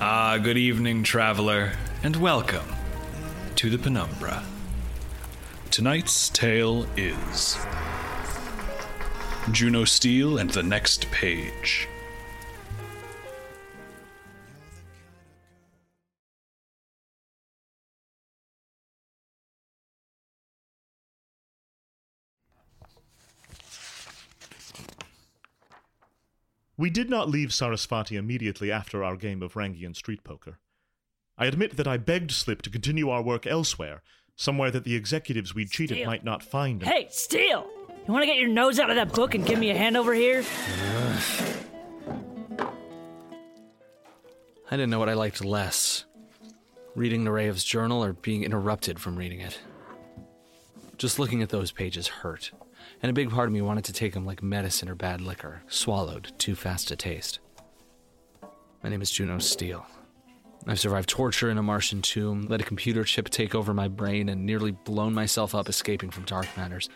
Ah, good evening, traveler, and welcome to the Penumbra. Tonight's tale is Juno Steel and the Next Page. We did not leave Sarasvati immediately after our game of Rangian street poker. I admit that I begged Slip to continue our work elsewhere, somewhere that the executives we'd cheated Steel. might not find. and- Hey, Steel! You want to get your nose out of that book and give me a hand over here? I didn't know what I liked less reading Nureyev's journal or being interrupted from reading it. Just looking at those pages hurt, and a big part of me wanted to take them like medicine or bad liquor, swallowed too fast to taste. My name is Juno Steel. I've survived torture in a Martian tomb, let a computer chip take over my brain, and nearly blown myself up escaping from dark matters.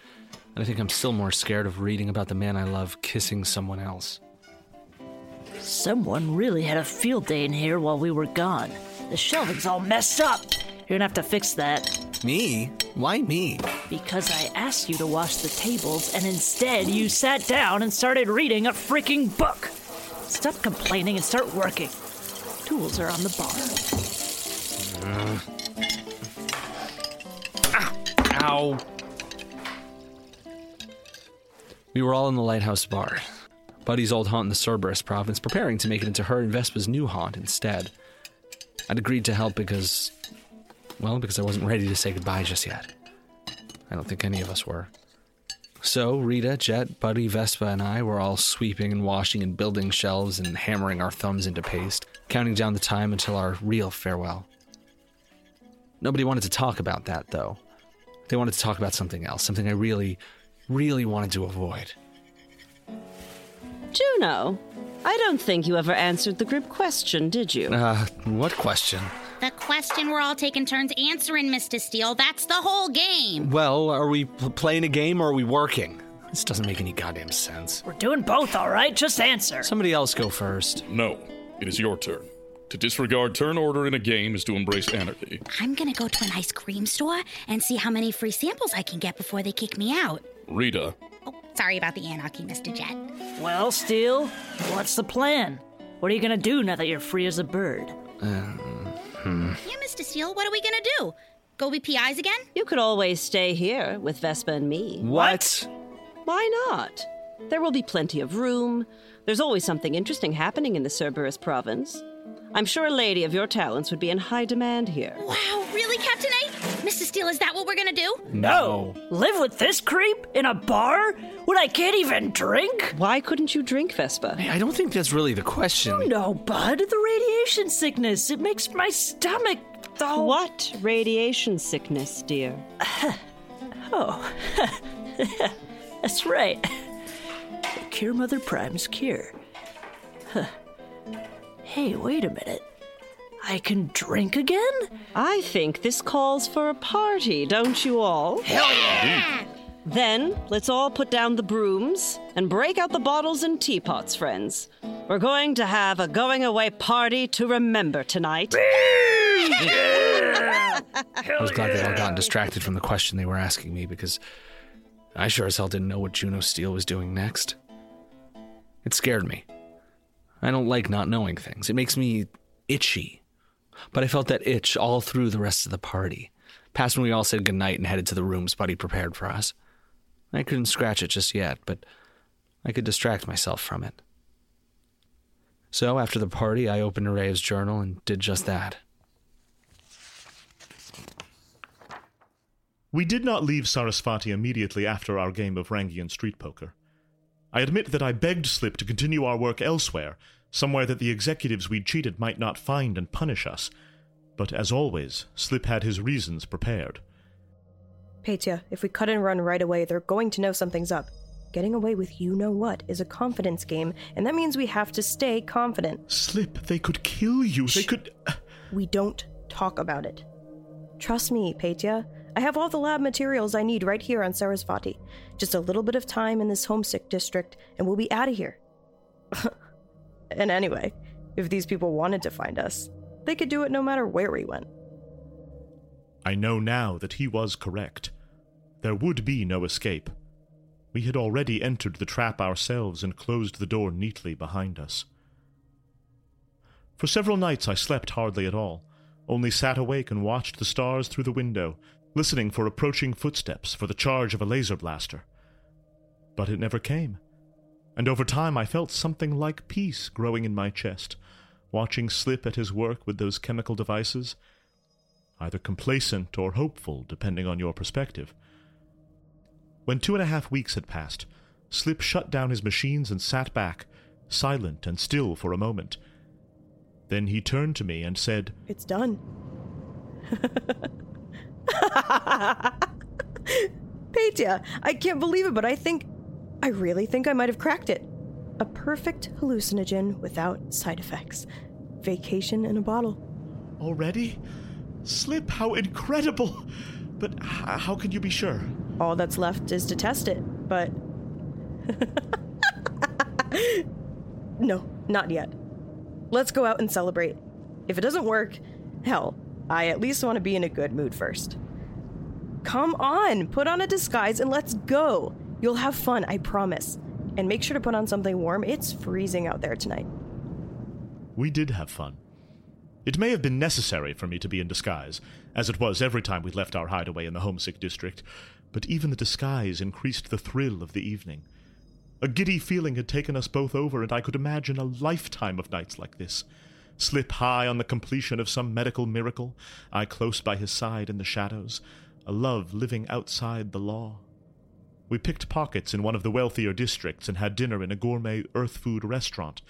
And I think I'm still more scared of reading about the man I love kissing someone else. Someone really had a field day in here while we were gone. The shelving's all messed up. You're gonna have to fix that. Me? Why me? Because I asked you to wash the tables, and instead you sat down and started reading a freaking book. Stop complaining and start working. Tools are on the bar. Ow. We were all in the lighthouse bar. Buddy's old haunt in the Cerberus province, preparing to make it into her and Vespa's new haunt instead. I'd agreed to help because, well, because I wasn't ready to say goodbye just yet. I don't think any of us were. So, Rita, Jet, Buddy, Vespa, and I were all sweeping and washing and building shelves and hammering our thumbs into paste, counting down the time until our real farewell. Nobody wanted to talk about that, though. They wanted to talk about something else, something I really, really wanted to avoid. Juno, I don't think you ever answered the group question, did you? Uh, what question? The question we're all taking turns answering, Mr. Steel. That's the whole game. Well, are we pl- playing a game or are we working? This doesn't make any goddamn sense. We're doing both, all right? Just answer. Somebody else go first. No, it is your turn. To disregard turn order in a game is to embrace anarchy. I'm gonna go to an ice cream store and see how many free samples I can get before they kick me out. Rita, Oh, sorry about the anarchy, Mr. Jet. Well, Steel, what's the plan? What are you gonna do now that you're free as a bird? Uh, Hmm. Yeah, Mr. Steel, what are we gonna do? Go be PIs again? You could always stay here with Vespa and me. What? Why not? There will be plenty of room. There's always something interesting happening in the Cerberus province. I'm sure a lady of your talents would be in high demand here. Wow, really, Captain A? Mr. Steel, is that what we're gonna do? No. Live with this creep in a bar when I can't even drink? Why couldn't you drink, Vespa? I don't think that's really the question. No, bud. The radiation sickness. It makes my stomach. Oh, What radiation sickness, dear? Oh, that's right. The Cure Mother Prime's cure. Huh. Hey, wait a minute. I can drink again? I think this calls for a party, don't you all? Hell yeah! Then let's all put down the brooms and break out the bottles and teapots, friends. We're going to have a going away party to remember tonight. I was glad they'd all gotten distracted from the question they were asking me because I sure as hell didn't know what Juno Steel was doing next. It scared me. I don't like not knowing things. It makes me itchy. But I felt that itch all through the rest of the party. Past when we all said goodnight and headed to the rooms Buddy prepared for us. I couldn't scratch it just yet, but I could distract myself from it. So after the party, I opened Aray's journal and did just that. We did not leave Sarasvati immediately after our game of Rangian street poker. I admit that I begged Slip to continue our work elsewhere, somewhere that the executives we'd cheated might not find and punish us. But as always, Slip had his reasons prepared. Petya, if we cut and run right away, they're going to know something's up. Getting away with you know what is a confidence game, and that means we have to stay confident. Slip, they could kill you. They could. Uh. We don't talk about it. Trust me, Petya. I have all the lab materials I need right here on Sarasvati. Just a little bit of time in this homesick district, and we'll be out of here. and anyway, If these people wanted to find us, they could do it no matter where we went. I know now that he was correct. There would be no escape. We had already entered the trap ourselves and closed the door neatly behind us. For several nights I slept hardly at all, only sat awake and watched the stars through the window, listening for approaching footsteps, for the charge of a laser blaster. But it never came, and over time I felt something like peace growing in my chest, watching Slip at his work with those chemical devices, either complacent or hopeful, depending on your perspective. When two and a half weeks had passed, Slip shut down his machines and sat back, silent and still for a moment. Then he turned to me and said, It's done. Petya, I can't believe it, but I think. I really think I might have cracked it. A perfect hallucinogen without side effects. Vacation in a bottle. Already? Slip, how incredible! But h- how can you be sure? All that's left is to test it, but. no, not yet. Let's go out and celebrate. If it doesn't work, hell, I at least want to be in a good mood first. Come on, put on a disguise and let's go. You'll have fun, I promise. And make sure to put on something warm. It's freezing out there tonight. We did have fun. It may have been necessary for me to be in disguise, as it was every time we left our hideaway in the homesick district, but even the disguise increased the thrill of the evening. A giddy feeling had taken us both over, and I could imagine a lifetime of nights like this. Slip high on the completion of some medical miracle, I close by his side in the shadows, a love living outside the law. We picked pockets in one of the wealthier districts and had dinner in a gourmet earth food restaurant,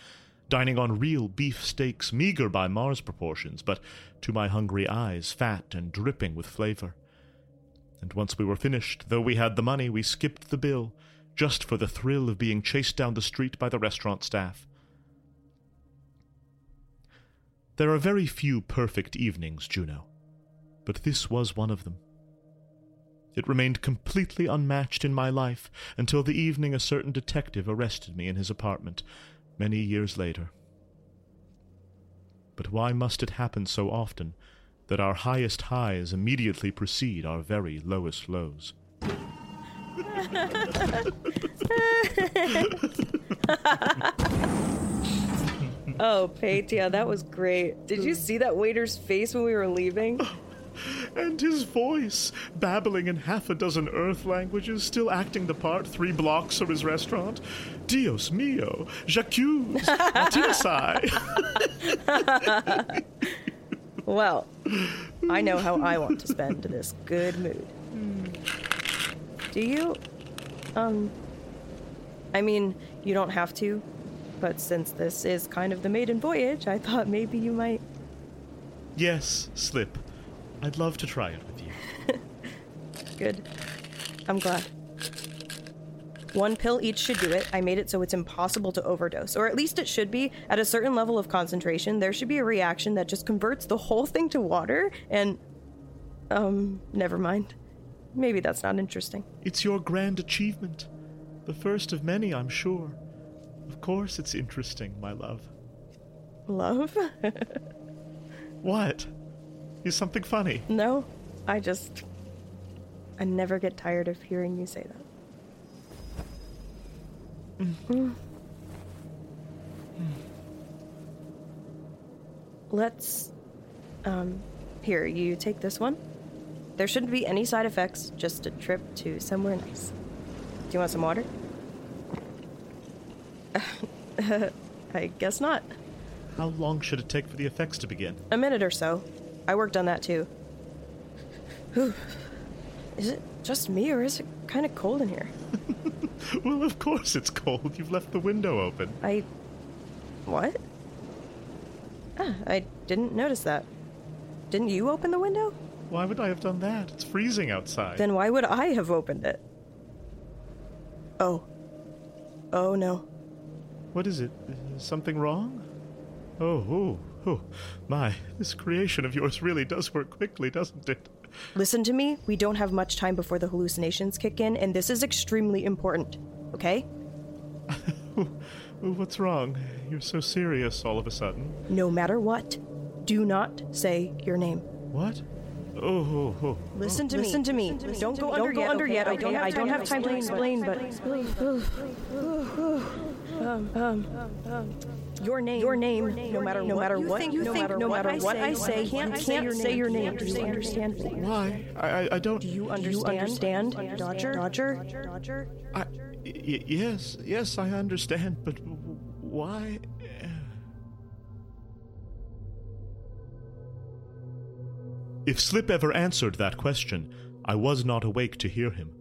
dining on real beef steaks, meager by Mars proportions, but to my hungry eyes fat and dripping with flavor. And once we were finished, though we had the money, we skipped the bill, just for the thrill of being chased down the street by the restaurant staff. There are very few perfect evenings, Juno, but this was one of them. It remained completely unmatched in my life until the evening a certain detective arrested me in his apartment, many years later. But why must it happen so often that our highest highs immediately precede our very lowest lows? Oh, Petya, that was great. Did you see that waiter's face when we were leaving? And his voice, babbling in half a dozen Earth languages, still acting the part three blocks from his restaurant. Dios mio, j'accuse, Matinasai. Well, I know how I want to spend this good mood. Do you? Um. I mean, you don't have to, but since this is kind of the maiden voyage, I thought maybe you might. yes, Slip. I'd love to try it with you. Good. I'm glad. One pill each should do it. I made it so it's impossible to overdose, or at least it should be. At a certain level of concentration, there should be a reaction that just converts the whole thing to water, and. Um, never mind. Maybe that's not interesting. It's your grand achievement. The first of many, I'm sure. Of course it's interesting, my love. Love? What? Is something funny? no, I just. I never get tired of hearing you say that. mm-hmm Let's. Um, here, you take this one. There shouldn't be any side effects, just a trip to somewhere nice. Do you want some water? I guess not. How long should it take for the effects to begin? A minute or so. I worked on that too. Whew. Is it just me or is it kind of cold in here? well, of course it's cold. You've left the window open. I. What? Ah, I didn't notice that. Didn't you open the window? Why would I have done that? It's freezing outside. Then why would I have opened it? Oh. Oh no. What is it? Is something wrong? Oh, oh, oh. My, this creation of yours really does work quickly, doesn't it? Listen to me. We don't have much time before the hallucinations kick in, and this is extremely important. Okay? What's wrong? You're so serious all of a sudden. No matter what, do not say your name. What? Oh, oh, oh. Listen to me. Listen to me. Don't go under yet. Under yet. I don't. I don't have time to explain. But um, um, um, your name. Your name. No matter no matter what. No matter no matter what I say. Can't can't say your name. Do you understand? Why? I, I, I don't. Do you understand? Dodger. Dodger. Dodger. I, y- yes, yes, I understand, but why? If Slip ever answered that question, I was not awake to hear him.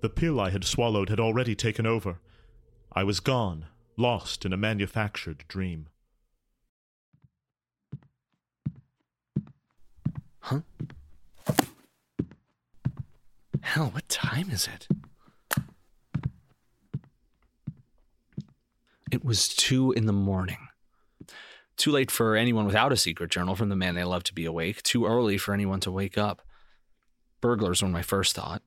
The pill I had swallowed had already taken over. I was gone, lost in a manufactured dream. Huh? Hell, what time is it? It was two in the morning. Too late for anyone without a secret journal from the man they love to be awake. Too early for anyone to wake up. Burglars were my first thought.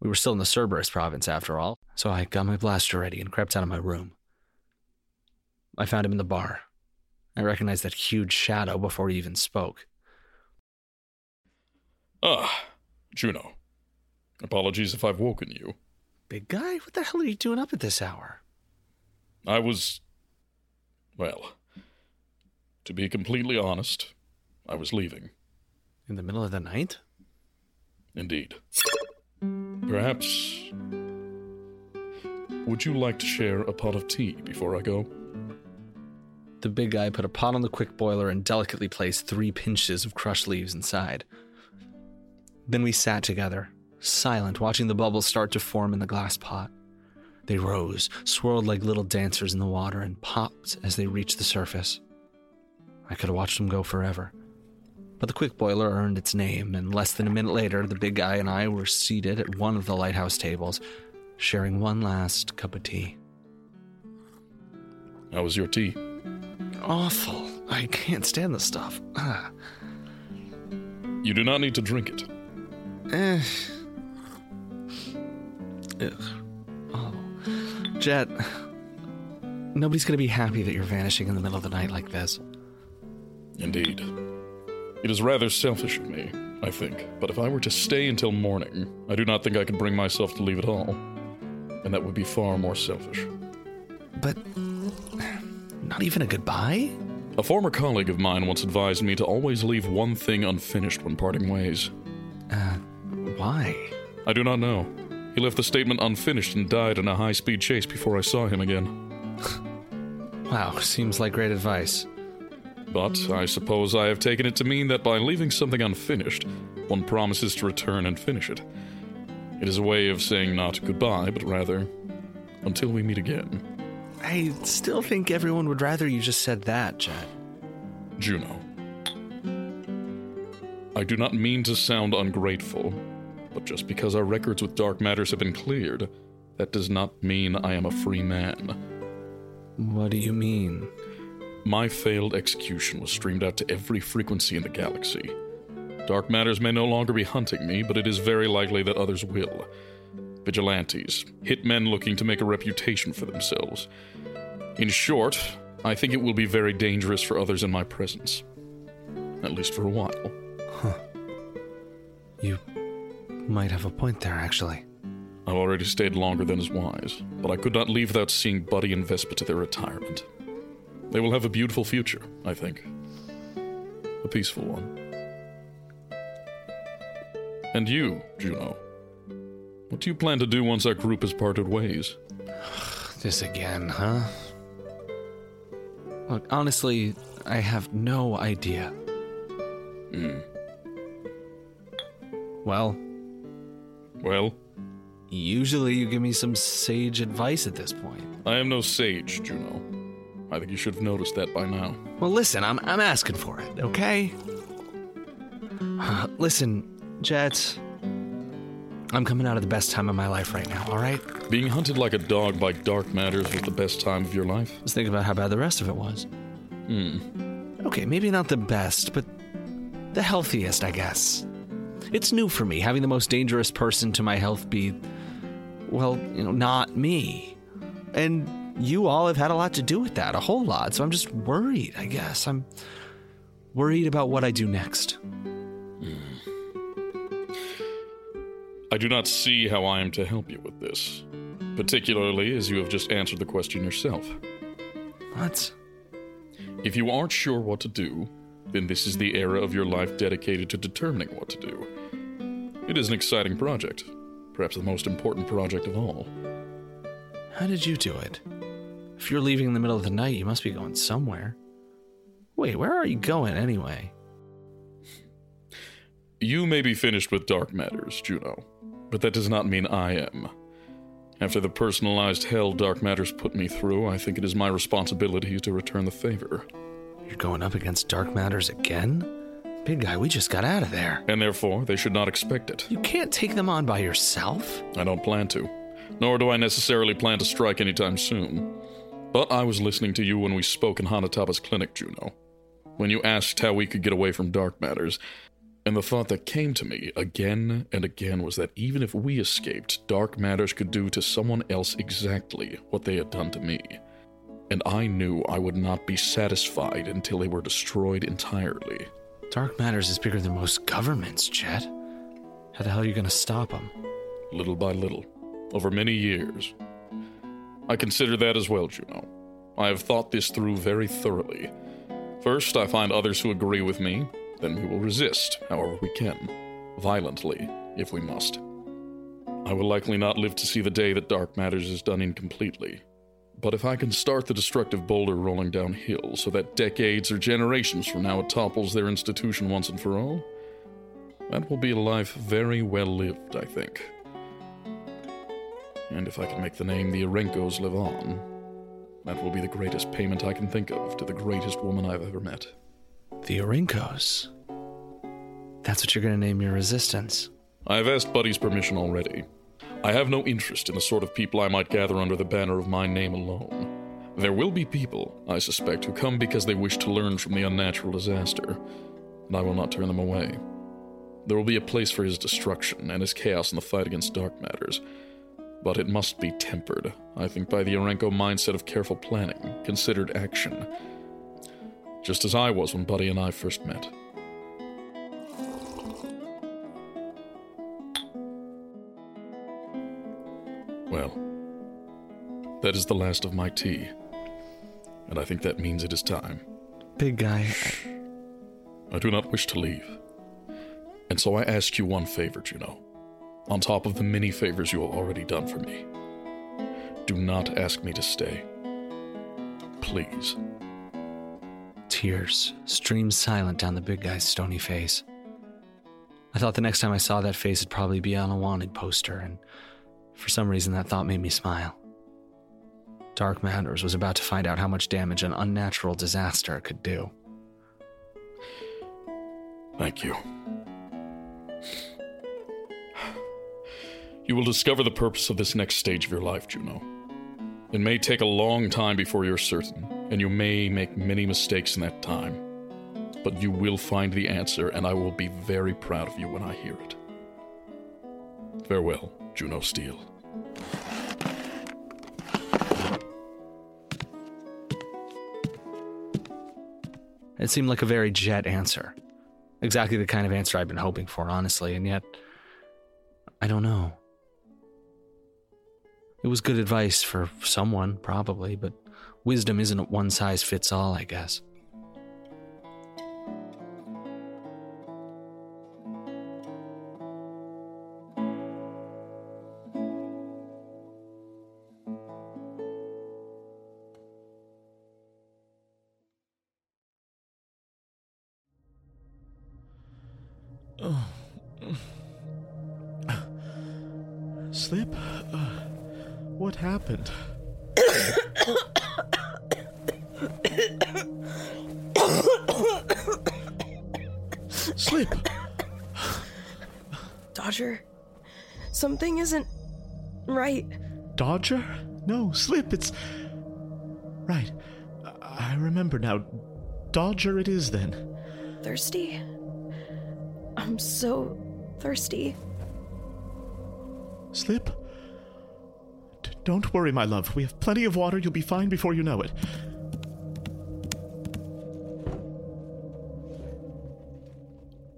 We were still in the Cerberus province, after all, so I got my blaster ready and crept out of my room. I found him in the bar. I recognized that huge shadow before he even spoke. Ah, Juno. Apologies if I've woken you. Big guy, what the hell are you doing up at this hour? I was. Well, to be completely honest, I was leaving. In the middle of the night? Indeed. Perhaps. Would you like to share a pot of tea before I go? The big guy put a pot on the quick boiler and delicately placed three pinches of crushed leaves inside. Then we sat together, silent, watching the bubbles start to form in the glass pot. They rose, swirled like little dancers in the water, and popped as they reached the surface. I could have watched them go forever. But the quick boiler earned its name, and less than a minute later, the big guy and I were seated at one of the lighthouse tables, sharing one last cup of tea. How was your tea? Awful. I can't stand the stuff. Ah. You do not need to drink it. Eh. Ugh. Oh. Jet, nobody's gonna be happy that you're vanishing in the middle of the night like this. Indeed. It is rather selfish of me, I think, but if I were to stay until morning, I do not think I could bring myself to leave at all. And that would be far more selfish. But not even a goodbye? A former colleague of mine once advised me to always leave one thing unfinished when parting ways. Uh, why? I do not know. He left the statement unfinished and died in a high speed chase before I saw him again. Wow, seems like great advice. But I suppose I have taken it to mean that by leaving something unfinished, one promises to return and finish it. It is a way of saying not goodbye, but rather, until we meet again. I still think everyone would rather you just said that, Jet. Juno. I do not mean to sound ungrateful, but just because our records with dark matters have been cleared, that does not mean I am a free man. What do you mean? My failed execution was streamed out to every frequency in the galaxy. Dark matters may no longer be hunting me, but it is very likely that others will. Vigilantes, hitmen looking to make a reputation for themselves. In short, I think it will be very dangerous for others in my presence. At least for a while. Huh. You might have a point there, actually. I've already stayed longer than is wise, but I could not leave without seeing Buddy and Vespa to their retirement. They will have a beautiful future, I think. A peaceful one. And you, Juno. What do you plan to do once our group has parted ways? This again, huh? Look, honestly, I have no idea. Hmm. Well, Well, usually you give me some sage advice at this point. I am no sage, Juno. I think you should have noticed that by now. Well, listen, I'm I'm asking for it, okay? listen, Jet. I'm coming out of the best time of my life right now, all right? Being hunted like a dog by dark matters was the best time of your life? Let's think about how bad the rest of it was. Hmm. Okay, maybe not the best, but the healthiest, I guess. It's new for me having the most dangerous person to my health be, well, you know, not me. And you all have had a lot to do with that, a whole lot. So I'm just worried, I guess. I'm worried about what I do next. I do not see how I am to help you with this, particularly as you have just answered the question yourself. What? If you aren't sure what to do, then this is the era of your life dedicated to determining what to do. It is an exciting project, perhaps the most important project of all. How did you do it? If you're leaving in the middle of the night, you must be going somewhere. Wait, where are you going anyway? You may be finished with dark matters, Juno, but that does not mean I am. After the personalized hell dark matters put me through, I think it is my responsibility to return the favor. You're going up against dark matters again? Big guy, we just got out of there. And therefore, they should not expect it. You can't take them on by yourself. I don't plan to. Nor do I necessarily plan to strike anytime soon. But I was listening to you when we spoke in Hanataba's clinic, Juno. When you asked how we could get away from dark matters, and the thought that came to me again and again was that even if we escaped, dark matters could do to someone else exactly what they had done to me. And I knew I would not be satisfied until they were destroyed entirely. Dark matters is bigger than most governments, Jet. How the hell are you going to stop them? Little by little, over many years. I consider that as well, Juno. I have thought this through very thoroughly. First, I find others who agree with me, then we will resist, however we can, violently, if we must. I will likely not live to see the day that Dark Matters is done incompletely. But if I can start the destructive boulder rolling downhill so that decades or generations from now it topples their institution once and for all, that will be a life very well lived, I think. And if I can make the name the Aurinkos live on, that will be the greatest payment I can think of to the greatest woman I've ever met. The Aurinkos. That's what you're going to name your resistance. I have asked Buddy's permission already. I have no interest in the sort of people I might gather under the banner of my name alone. There will be people, I suspect, who come because they wish to learn from the unnatural disaster, and I will not turn them away. There will be a place for his destruction and his chaos in the fight against dark matters, but it must be tempered, I think, by the Aurinko mindset of careful planning, considered action. Just as I was when Buddy and I first met. Well, that is the last of my tea. And I think that means it is time. Big guy. I do not wish to leave. And so I ask you one favor, Juno. On top of the many favors you have already done for me. Do not ask me to stay. Please. Tears streamed silent down the big guy's stony face. I thought the next time I saw that face it'd probably be on a wanted poster, and for some reason that thought made me smile. Dark Matters was about to find out how much damage an unnatural disaster could do. Thank you. You will discover the purpose of this next stage of your life, Juno. It may take a long time before you're certain, and you may make many mistakes in that time. But you will find the answer, and I will be very proud of you when I hear it. Farewell, Juno Steel. It seemed like a very jet answer. Exactly the kind of answer I've been hoping for, honestly, and yet. I don't know. It was good advice for someone, probably, but wisdom isn't one size fits all, I guess. Dodger? No, Slip, it's. Right. I I remember now. Dodger it is then. Thirsty? I'm so thirsty. Slip? D- Don't worry, my love. We have plenty of water. You'll be fine before you know it.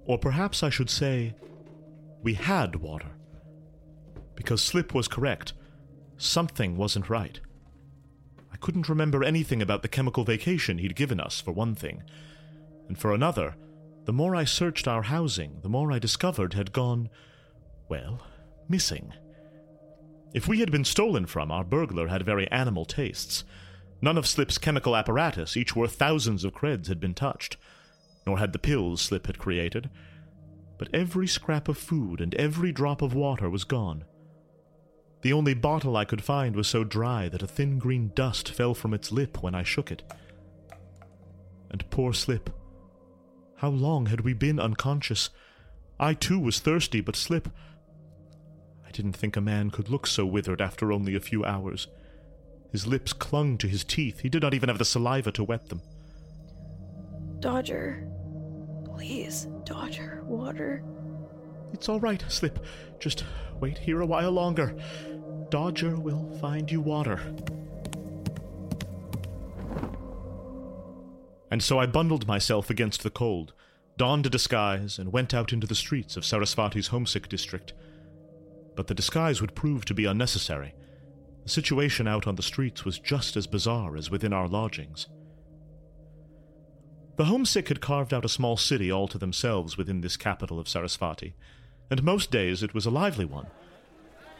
Or perhaps I should say, we had water. Because Slip was correct. Something wasn't right. I couldn't remember anything about the chemical vacation he'd given us, for one thing. And for another, the more I searched our housing, the more I discovered had gone, well, missing. If we had been stolen from, our burglar had very animal tastes. None of Slip's chemical apparatus, each worth thousands of creds, had been touched, nor had the pills Slip had created. But every scrap of food and every drop of water was gone. The only bottle I could find was so dry that a thin green dust fell from its lip when I shook it. And poor Slip. How long had we been unconscious? I too was thirsty, but Slip. I didn't think a man could look so withered after only a few hours. His lips clung to his teeth. He did not even have the saliva to wet them. Dodger. Please, Dodger, water. It's all right, Slip. Just wait here a while longer. Dodger will find you water. And so I bundled myself against the cold, donned a disguise, and went out into the streets of Sarasvati's homesick district. But the disguise would prove to be unnecessary. The situation out on the streets was just as bizarre as within our lodgings. The homesick had carved out a small city all to themselves within this capital of Sarasvati, and most days it was a lively one.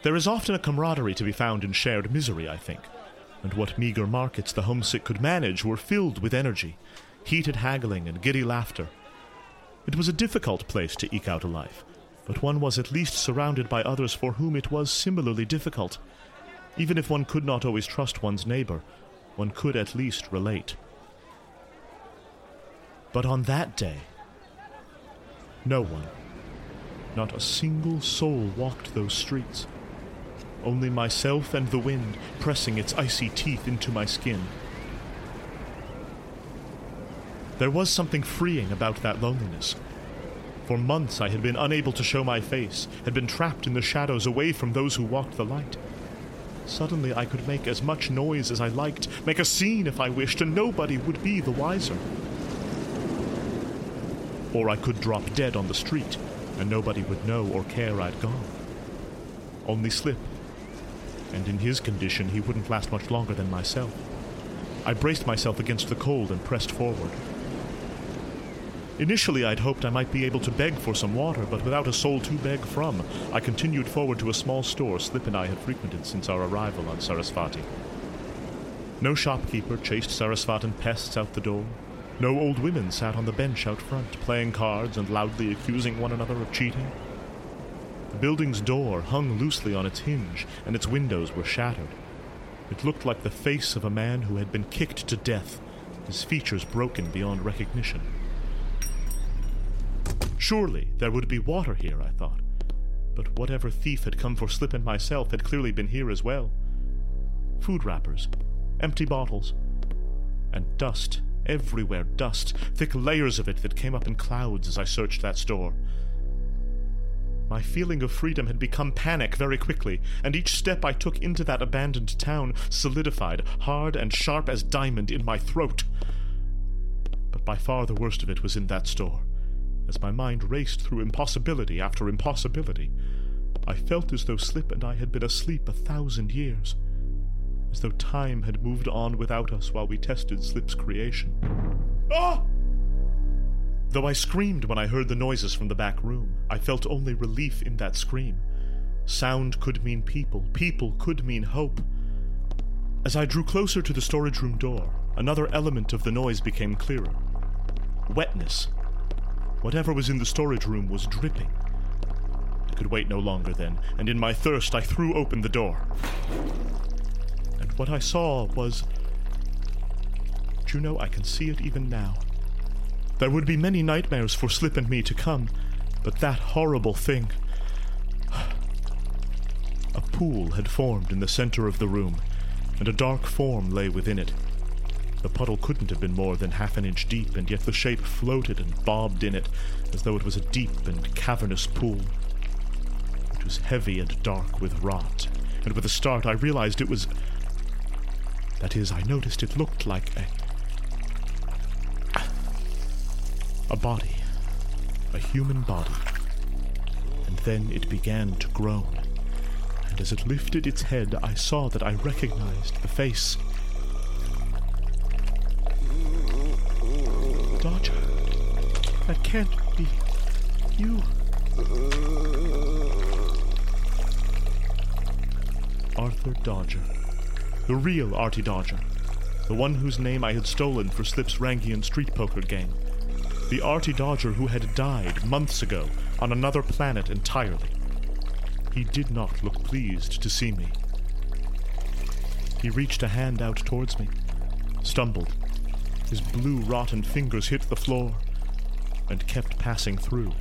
There is often a camaraderie to be found in shared misery, I think, and what meager markets the homesick could manage were filled with energy, heated haggling, and giddy laughter. It was a difficult place to eke out a life, but one was at least surrounded by others for whom it was similarly difficult. Even if one could not always trust one's neighbor, one could at least relate. But on that day, no one, not a single soul walked those streets. Only myself and the wind pressing its icy teeth into my skin. There was something freeing about that loneliness. For months I had been unable to show my face, had been trapped in the shadows away from those who walked the light. Suddenly I could make as much noise as I liked, make a scene if I wished, and nobody would be the wiser. Or I could drop dead on the street, and nobody would know or care I'd gone. Only Slip. And in his condition, he wouldn't last much longer than myself. I braced myself against the cold and pressed forward. Initially, I'd hoped I might be able to beg for some water, but without a soul to beg from, I continued forward to a small store Slip and I had frequented since our arrival on Sarasvati. No shopkeeper chased Sarasvatan pests out the door. No old women sat on the bench out front, playing cards and loudly accusing one another of cheating. The building's door hung loosely on its hinge, and its windows were shattered. It looked like the face of a man who had been kicked to death, his features broken beyond recognition. Surely there would be water here, I thought. But whatever thief had come for Slip and myself had clearly been here as well. Food wrappers, empty bottles, and dust everywhere dust, thick layers of it that came up in clouds as I searched that store. My feeling of freedom had become panic very quickly, and each step I took into that abandoned town solidified, hard and sharp as diamond, in my throat. But by far the worst of it was in that store. As my mind raced through impossibility after impossibility, I felt as though Slip and I had been asleep a thousand years as though time had moved on without us while we tested Slip's creation. Ah! Though I screamed when I heard the noises from the back room, I felt only relief in that scream. Sound could mean people, people could mean hope. As I drew closer to the storage room door, another element of the noise became clearer wetness. Whatever was in the storage room was dripping. I could wait no longer then, and in my thirst I threw open the door and what I saw was. Juno, I can see it even now. There would be many nightmares for Slip and me to come, but that horrible thing. A pool had formed in the center of the room, and a dark form lay within it. The puddle couldn't have been more than half an inch deep, and yet the shape floated and bobbed in it as though it was a deep and cavernous pool. It was heavy and dark with rot, and with a start I realized it was. That is, I noticed it looked like a. body. A human body. And then it began to groan. And as it lifted its head, I saw that I recognized the face. Dodger. That can't be you. Arthur Dodger. The real Artie Dodger. The one whose name I had stolen for Slip's Rangian street poker game. The Artie Dodger who had died months ago on another planet entirely. He did not look pleased to see me. He reached a hand out towards me, stumbled. His blue, rotten fingers hit the floor and kept passing through.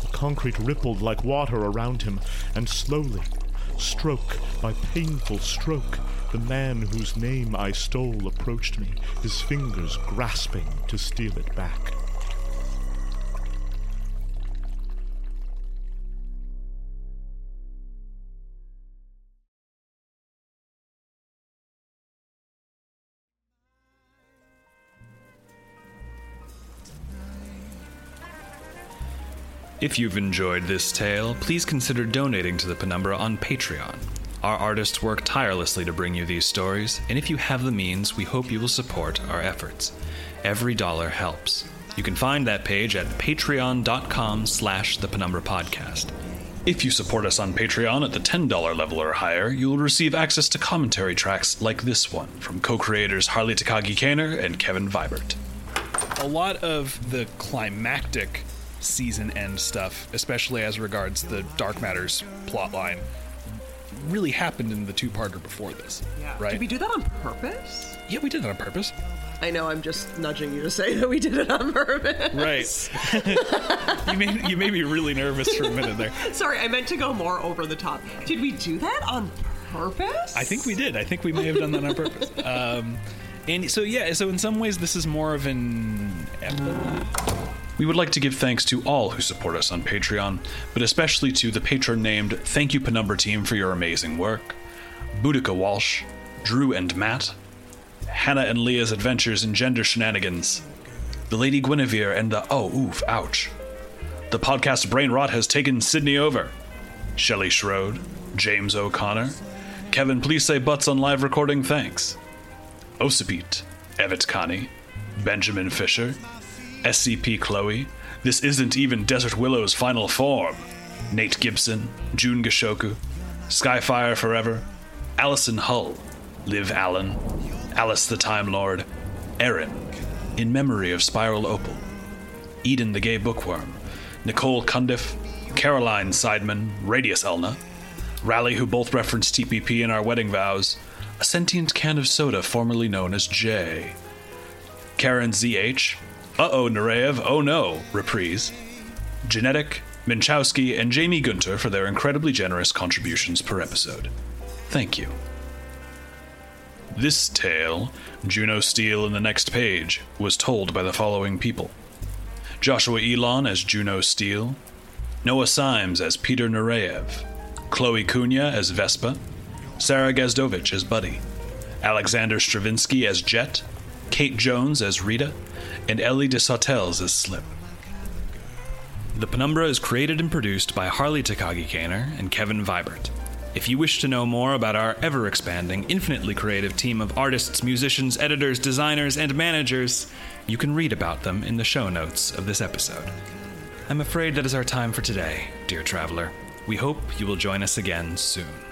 The concrete rippled like water around him, and slowly, stroke by painful stroke, the man whose name I stole approached me, his fingers grasping to steal it back. If you've enjoyed this tale, please consider donating to the Penumbra on Patreon. Our artists work tirelessly to bring you these stories, and if you have the means, we hope you will support our efforts. Every dollar helps. You can find that page at patreon.com slash the Penumbra Podcast. If you support us on Patreon at the $10 level or higher, you will receive access to commentary tracks like this one from co-creators Harley Takagi Kaner and Kevin Vibert. a lot of the climactic season end stuff, especially as regards the Dark Matters plotline, really happened in the two-parter before this. Yeah. Right? Did we do that on purpose? yeah, we did that on purpose. I know. I'm just nudging you to say that we did it on purpose. Right. you made you made me really nervous for a minute there. Sorry, I meant to go more over the top. Did we do that on purpose? I think we did. I think we may have done that on purpose. Um, and so yeah, so in some ways this is more of an We would like to give thanks to all who support us on Patreon, but especially to the patron named Thank You Penumbra team for your amazing work, Boudica Walsh, Drew and Matt, Hannah and Leah's Adventures in Gender Shenanigans, the Lady Guinevere and the Oh Oof Ouch. The podcast Brain Rot has taken Sydney over. Shelley Schroed, James O'Connor, Kevin Please Say Butts on live recording thanks. Osipete, Evet Kani, Benjamin Fisher, SCP Chloe, This Isn't Even Desert Willow's Final Form, Nate Gibson, June Gashoku, Skyfire Forever, Allison Hull, Liv Allen, Alice the Time Lord, Erin, In Memory of Spiral Opal, Eden the Gay Bookworm, Nicole Cundiff, Caroline Seidman, Radius Elna, Rally, who both referenced TPP in our wedding vows, a sentient can of soda formerly known as J. Karen ZH, Uh oh, Narev, oh no, reprise. Genetic, Minchowski, and Jamie Gunter for their incredibly generous contributions per episode. Thank you. This tale, Juno Steel in the next page, was told by the following people Joshua Ilon as Juno Steel, Noah Simes as Peter Nureyev, Chloe Cunha as Vespa, Sarah Gazdowicz as Buddy, Alexander Stravinsky as Jet, Kate Jones as Rita, and Ellie DeSautels as Slip. The Penumbra is created and produced by Harley Takagi Kaner and Kevin Vibert. If you wish to know more about our ever expanding, infinitely creative team of artists, musicians, editors, designers, and managers, you can read about them in the show notes of this episode. I'm afraid that is our time for today, dear traveler. We hope you will join us again soon.